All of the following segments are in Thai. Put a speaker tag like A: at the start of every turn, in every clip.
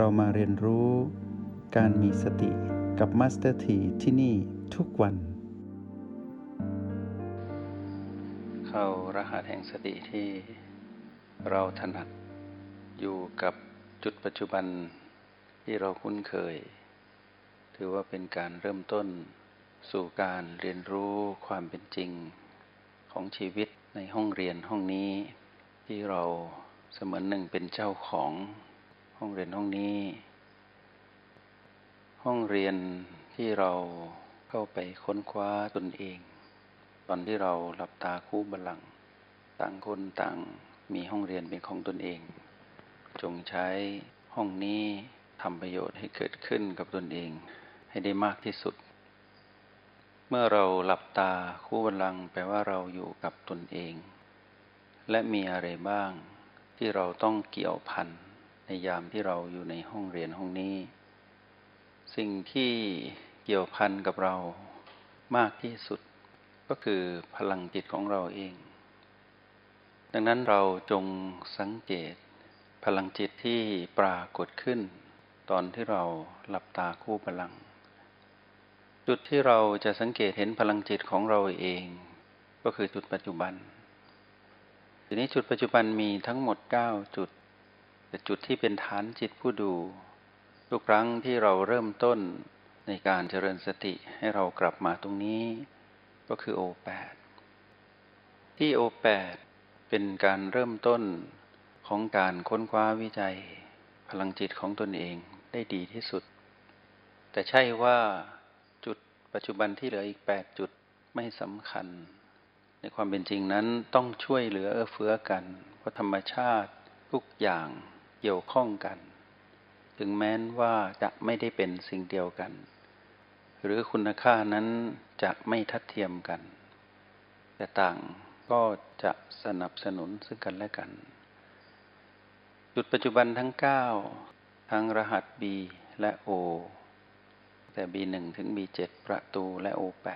A: เรามาเรียนรู้การมีสติกับมาสเตอร์ทีที่นี่ทุกวัน เข้ารหัสแห่งสติที่เราถนัดอยู่กับจุดปัจจุบันที่เราคุ้นเคย ถือว่าเป็นการเริ่มต้นสู่การเรียนรู้ความเป็นจริง ของชีวิตในห้องเรียนห้องนี้ ที่เราเสมือนหนึ่งเป็นเจ้าของ ห้องเรียนห้องนี้ ห้องเรียนที่เราเข้าไปค้นคว้าตนเอง ตอนที่เราหลับตาคู่บัลลังก์ต่างคนต่างมีห้องเรียนเป็นของตนเอง จงใช้ห้องนี้ทำประโยชน์ให้เกิดขึ้นกับตนเองให้ได้มากที่สุด เมื่อเราหลับตาคู่บัลลังก์แปลว่าเราอยู่กับตนเอง และมีอะไรบ้างที่เราต้องเกี่ยวพัน ในยามที่เราอยู่ในห้องเรียนห้องนี้ สิ่งที่เกี่ยวพันกับเรามากที่สุดก็คือพลังจิตของเราเอง ดังนั้นเราจงสังเกต พลังจิตที่ปรากฏขึ้น ตอนที่เราหลับตาคู่พลัง จุดที่เราจะสังเกตเห็นพลังจิตของเราเอง ก็คือจุดปัจจุบันทีนี้จุดปัจจุบันมีทั้งหมด 9 จุด จุดที่เป็นฐานจิตผู้ดู ทุกครั้งที่เราเริ่มต้นในการเจริญสติให้เรากลับมาตรงนี้ ก็คือโอแปดที่โอแปดเป็นการเริ่มต้นของการค้นคว้าวิจัย พลังจิตของตนเองได้ดีที่สุด แต่ใช่ว่าจุดปัจจุบันที่เหลืออีก 8 จุดไม่สำคัญ ในความเป็นจริงนั้นต้องช่วยเหลือเอื้อเฟื้อกัน เพราะธรรมชาติทุกอย่าง เกี่ยวข้องกัน ถึงแม้นว่าจะไม่ได้เป็นสิ่งเดียวกัน หรือคุณค่านั้นจะไม่ทัดเทียมกัน แต่ต่างก็จะสนับสนุนซึ่งกันและกัน จุดปัจจุบันทั้ง 9 ทั้งรหัส B และ O แต่ B1 ถึง B7 ประตูและ O8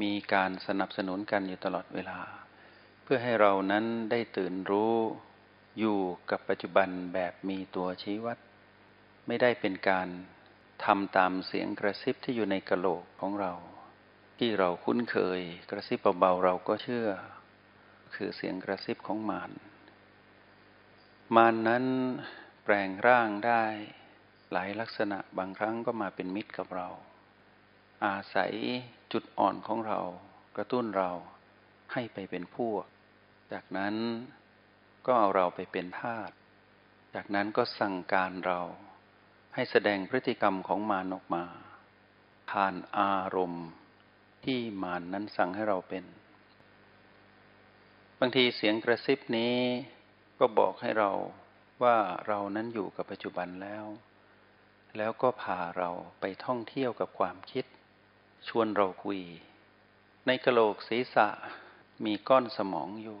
A: มีการสนับสนุนกันอยู่ตลอดเวลา เพื่อให้เรานั้นได้ตื่นรู้ อยู่กับปัจจุบันแบบมีตัวชี้วัด ไม่ได้เป็นการทำตามเสียงกระซิบที่อยู่ในกระโหลกของเรา ที่เราคุ้นเคยกระซิบเบาๆเราก็เชื่อ คือเสียงกระซิบของมารมารนนั้นแปลงร่างได้ หลายลักษณะบางครั้งก็มาเป็นมิตรกับเรา อาศัยจุดอ่อนของเรากระตุ้นเราให้ไปเป็นพวก จากนั้น ก็เอาเราไปเป็นทาส จากนั้นก็สั่งการเราให้แสดงพฤติกรรมของมารออกมาผ่านอารมณ์ที่มารนนั้นสั่งให้เราเป็น บางทีเสียงกระซิบนี้ก็บอกให้เราว่าเรานั้นอยู่กับปัจจุบันแล้ว แล้วก็พาเราไปท่องเที่ยวกับความคิด ชวนเราคุย ในกระโหลกศีรษะมีก้อนสมองอยู่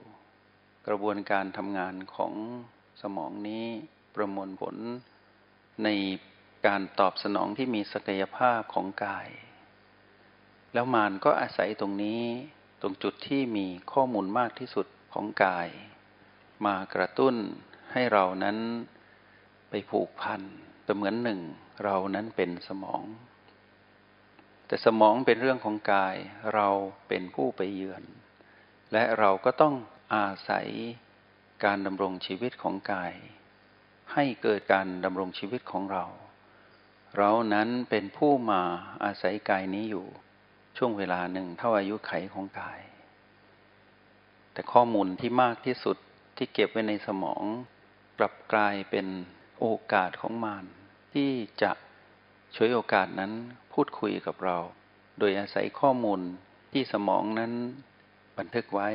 A: กระบวนการทำงานของสมองนี้ประมวลผลในการตอบสนองที่มีศักยภาพของกาย แล้วมานก็อาศัยตรงนี้ตรงจุดที่มีข้อมูลมากที่สุดของกาย มากระตุ้นให้เรานั้นไปผูกพันเสมือนหนึ่ง เรานั้นเป็นสมอง แต่สมองเป็นเรื่องของกายเราเป็นผู้ไปเยือน และเราก็ต้อง อาศัยการดำรงชีวิตของกาย ให้เกิดการดำรงชีวิตของเรา เรานั้นเป็นผู้มาอาศัยกายนี้อยู่ช่วงเวลาหนึ่งเท่าอายุไขของกาย แต่ข้อมูลที่มากที่สุดที่เก็บไว้ในสมอง กลับกลายเป็นโอกาสของมารที่จะช่วยโอกาสนั้นพูดคุยกับเรา โดยอาศัยข้อมูลที่สมองนั้นบันทึกไว้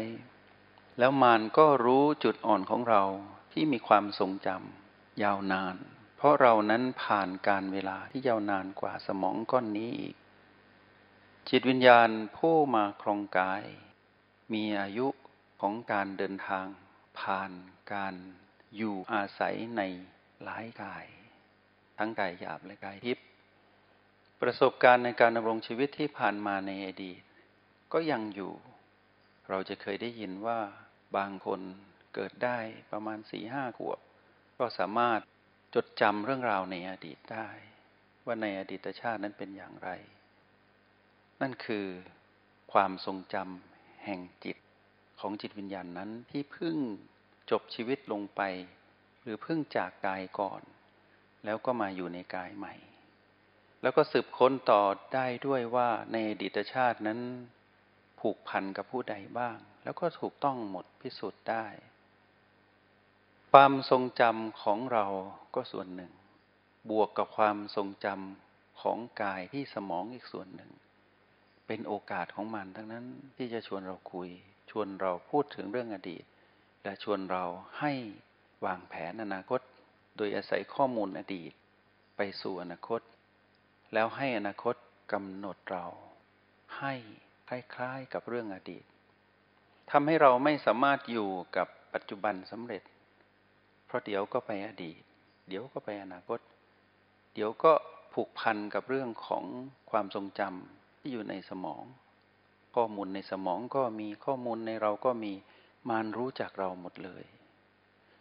A: แล้วมารก็รู้จุดอ่อนของเราที่มีความทรงจำยาวนาน เพราะเรานั้นผ่านการเวลาที่ยาวนานกว่าสมองก้อนนี้อีก จิตวิญญาณผู้มาครองกาย มีอายุของการเดินทาง ผ่านการอยู่อาศัยในหลายกาย ทั้งกายหยาบและกายทิพย์ประสบการณ์ในการดำรงชีวิตที่ผ่านมาในอดีต ก็ยังอยู่ เราจะเคยได้ยินว่า บางคนเกิดได้ประมาณสี่ห้าขวบ ก็สามารถจดจำเรื่องราวในอดีตได้ ว่าในอดีตชาตินั้นเป็นอย่างไร นั่นคือความทรงจำแห่งจิตของจิตวิญญาณนั้นที่เพิ่งจบชีวิตลงไป หรือเพิ่งจากกายก่อน แล้วก็มาอยู่ในกายใหม่ แล้วก็สืบค้นต่อได้ด้วยว่าในอดีตชาตินั้น ผูกพันกับผู้ใดบ้าง แล้วก็ถูกต้องหมดพิสูจน์ได้ ความทรงจำของเราก็ส่วนหนึ่ง บวกกับความทรงจำของกายที่สมองอีกส่วนหนึ่ง เป็นโอกาสของมันทั้งนั้นที่จะชวนเราคุย ชวนเราพูดถึงเรื่องอดีต และชวนเราให้วางแผนอนาคต โดยอาศัยข้อมูลอดีต ไปสู่อนาคต แล้วให้อนาคตกำหนดเราให้ คล้ายๆกับเรื่องอดีตทำให้เราไม่สามารถอยู่กับปัจจุบันสำเร็จ เพราะเดี๋ยวก็ไปอดีต เดี๋ยวก็ไปอนาคต เดี๋ยวก็ผูกพันกับเรื่องของความทรงจำที่อยู่ในสมอง ข้อมูลในสมองก็มีข้อมูลในเราก็มีมานรู้จักเราหมดเลย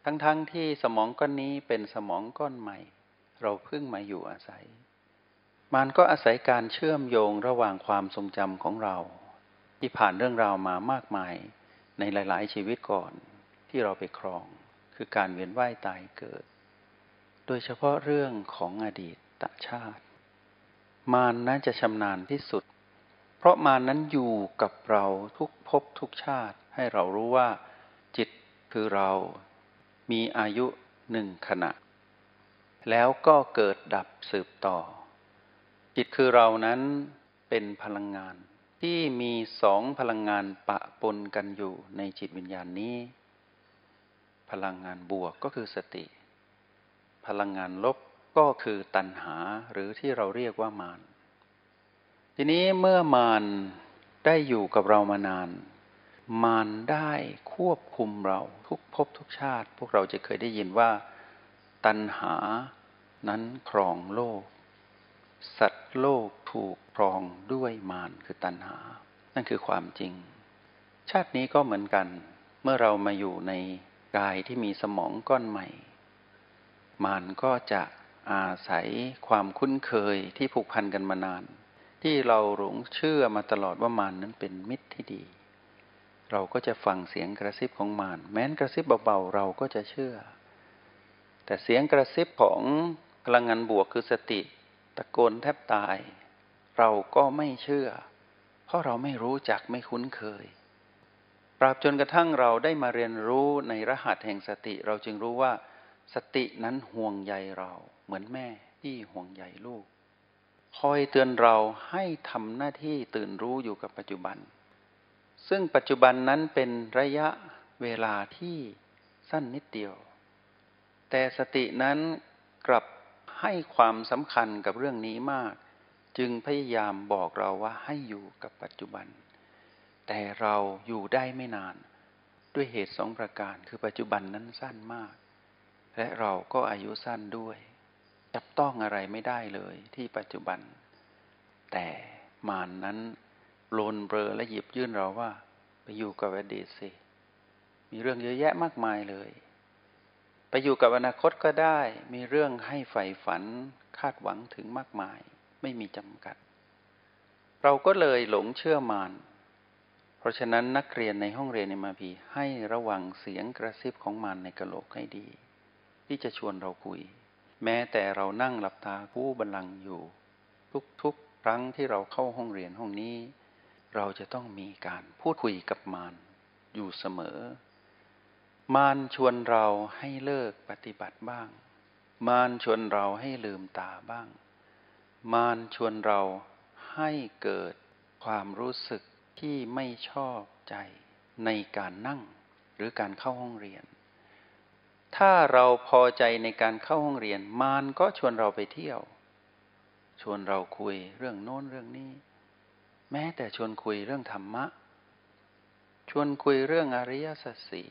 A: ทั้งๆทที่สมองก้อนนี้เป็นสมองก้อนใหม่ เราเพิ่งมาอยู่อาศัย มันก็อาศัยการเชื่อมโยงระหว่างความทรงจำของเรา ที่ผ่านเรื่องราวมามากมายในหลาย ๆ ชีวิตก่อนที่เราไปครอง คือการเวียนว่ายตายเกิด โดยเฉพาะเรื่องของอดีตชาติ มานนั้นจะชำนาญที่สุด เพราะมานนั้นอยู่กับเราทุกภพทุกชาติให้เรารู้ว่า จิตคือเรามีอายุหนึ่งขณะ แล้วก็เกิดดับสืบต่อ จิตคือเรานั้นเป็นพลังงาน ที่มีสองพลังงานปะปนกันอยู่ในจิตวิญญาณนี้ พลังงานบวกก็คือสติ พลังงานลบก็คือตัณหาหรือที่เราเรียกว่ามารทีนี้เมื่อมารได้อยู่กับเรามานาน มารได้ควบคุมเราทุกภพทุกชาติ พวกเราจะเคยได้ยินว่า ตัณหานั้นครองโลก สัตว์โลกถูกครองด้วยมารคือตัณหา นั่นคือความจริง ชาตินี้ก็เหมือนกัน เมื่อเรามาอยู่ในกายที่มีสมองก้อนใหม่ มารก็จะอาศัยความคุ้นเคยที่ผูกพันกันมานาน ที่เราหลงเชื่อมาตลอดว่ามารนนั้นเป็นมิตรที่ดี เราก็จะฟังเสียงกระซิบของมารแม้นกระซิบเบาๆเราก็จะเชื่อ แต่เสียงกระซิบของพลังงานบวกคือสติ ตะโกนแทบตาย เราก็ไม่เชื่อ เพราะเราไม่รู้จักไม่คุ้นเคย ปราบจนกระทั่งเราได้มาเรียนรู้ในรหัสแห่งสติ เราจึงรู้ว่า สตินั้นห่วงใยเราเหมือนแม่ที่ห่วงใยลูก คอยเตือนเราให้ทำหน้าที่ตื่นรู้อยู่กับปัจจุบัน ซึ่งปัจจุบันนั้นเป็นระยะเวลาที่สั้นนิดเดียว แต่สตินั้นกลับ ให้ความสำคัญกับเรื่องนี้มาก จึงพยายามบอกเราว่าให้อยู่กับปัจจุบัน แต่เราอยู่ได้ไม่นาน ด้วยเหตุสองประการ คือปัจจุบันนั้นสั้นมาก และเราก็อายุสั้นด้วย จับต้องอะไรไม่ได้เลยที่ปัจจุบัน แต่มานนั้นโลนเบลอและหยิบยื่นเราว่า ไปอยู่กับอดีตสิ มีเรื่องเยอะแยะมากมายเลย ไปอยู่กับอนาคตก็ได้ มีเรื่องให้ใฝ่ฝันคาดหวังถึงมากมาย ไม่มีจำกัด เราก็เลยหลงเชื่อมานเพราะฉะนั้นนักเรียนในห้องเรียนในมาพีให้ระวังเสียงกระซิบของมานในกระโหลกให้ดี ที่จะชวนเราคุย แม้แต่เรานั่งหลับตาคู่บันลังอยู่ ทุกๆครั้งที่เราเข้าห้องเรียนห้องนี้ เราจะต้องมีการพูดคุยกับมานอยู่เสมอ มารชวนเราให้เลิกปฏิบัติบ้าง มารชวนเราให้ลืมตาบ้าง มารชวนเราให้เกิดความรู้สึกที่ไม่ชอบใจในการนั่งหรือการเข้าห้องเรียน ถ้าเราพอใจในการเข้าห้องเรียน มารก็ชวนเราไปเที่ยว ชวนเราคุยเรื่องโน้นเรื่องนี้ แม้แต่ชวนคุยเรื่องธรรมะ ชวนคุยเรื่องอริยสัจสี่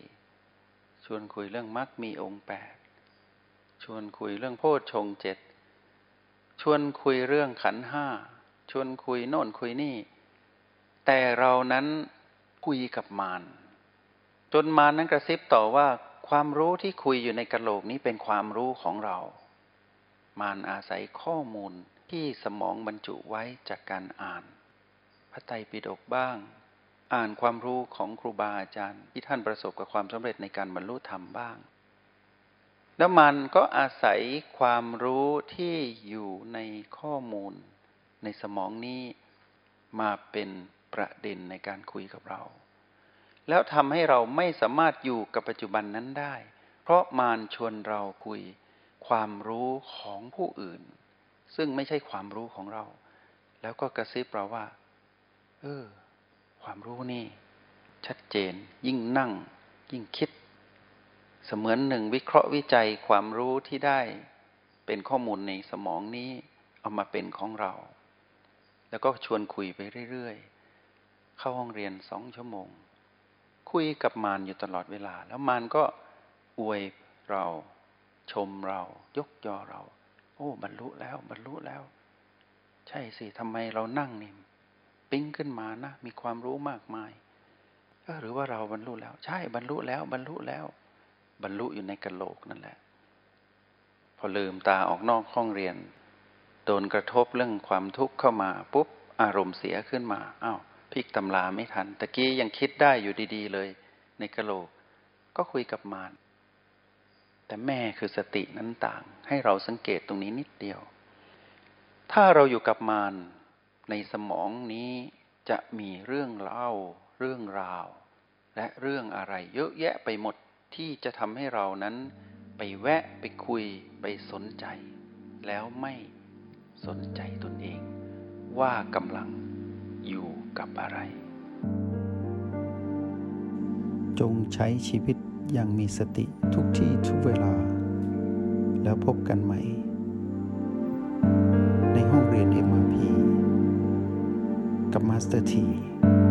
A: ชวนคุยเรื่องมรรคมีองค์แปดชวนคุยเรื่องโพชฌงเจ็ดชวนคุยเรื่องขันห้าชวนคุยโน่นคุยนี่ แต่เรานั้นคุยกับมารจนมารนั้นกระซิบต่อว่าความรู้ที่คุยอยู่ในกระโหลกนี้เป็นความรู้ของเรา มารอาศัยข้อมูลที่สมองบรรจุไว้จากการอ่าน พระไตรปิฎกบ้าง อ่านความรู้ของครูบาอาจารย์ ที่ท่านประสบกับความสำเร็จในการบรรลุธรรมบ้าง แล้วมันก็อาศัยความรู้ที่อยู่ในข้อมูล ในสมองนี้มาเป็นประเด็นในการคุยกับเรา แล้วทำให้เราไม่สามารถอยู่กับปัจจุบันนั้นได้ เพราะมารชวนเราคุยความรู้ของผู้อื่น ซึ่งไม่ใช่ความรู้ของเรา แล้วก็กระซิบเราว่า เออ ความรู้นี่ ชัดเจน ยิ่งนั่ง ยิ่งคิด เสมือนหนึ่งวิเคราะห์วิจัยความรู้ที่ได้ เป็นข้อมูลในสมองนี้เอามาเป็นของเรา แล้วก็ชวนคุยไปเรื่อยๆ เข้าห้องเรียนสองชั่วโมง คุยกับมารอยู่ตลอดเวลา แล้วมารก็อวยเราชมเรา ยกยอเรา โอ้ บรรลุแล้ว บรรลุแล้ว ใช่สิทำไมเรานั่งนี่ ปิ้งขึ้นมานะ มีความรู้มากมายหรือว่าเราบรรลุแล้ว ใช่บรรลุแล้ว บรรลุแล้ว บรรลุอยู่ในกระโหลกนั่นแหละ พอลืมตาออกนอกห้องเรียน โดนกระทบเรื่องความทุกข์เข้ามาปุ๊บอารมณ์เสียขึ้นมาอ้าวพลิกตำราไม่ทันตะกี้ยังคิดได้อยู่ดี ๆ เลย ในกระโหลก ก็คุยกับมารแต่แม่คือสตินั้นต่าง ให้เราสังเกตตรงนี้นิดเดียว ถ้าเราอยู่กับมาร ในสมองนี้จะมีเรื่องเล่า เรื่องราว และเรื่องอะไรเยอะแยะไปหมดที่จะทำให้เรานั้น ไปแวะไปคุยไปสนใจ แล้วไม่สนใจตนเอง ว่ากำลังอยู่กับอะไร
B: จงใช้ชีวิตอย่างมีสติทุกที่ทุกเวลา แล้วพบกันใหม่ ใน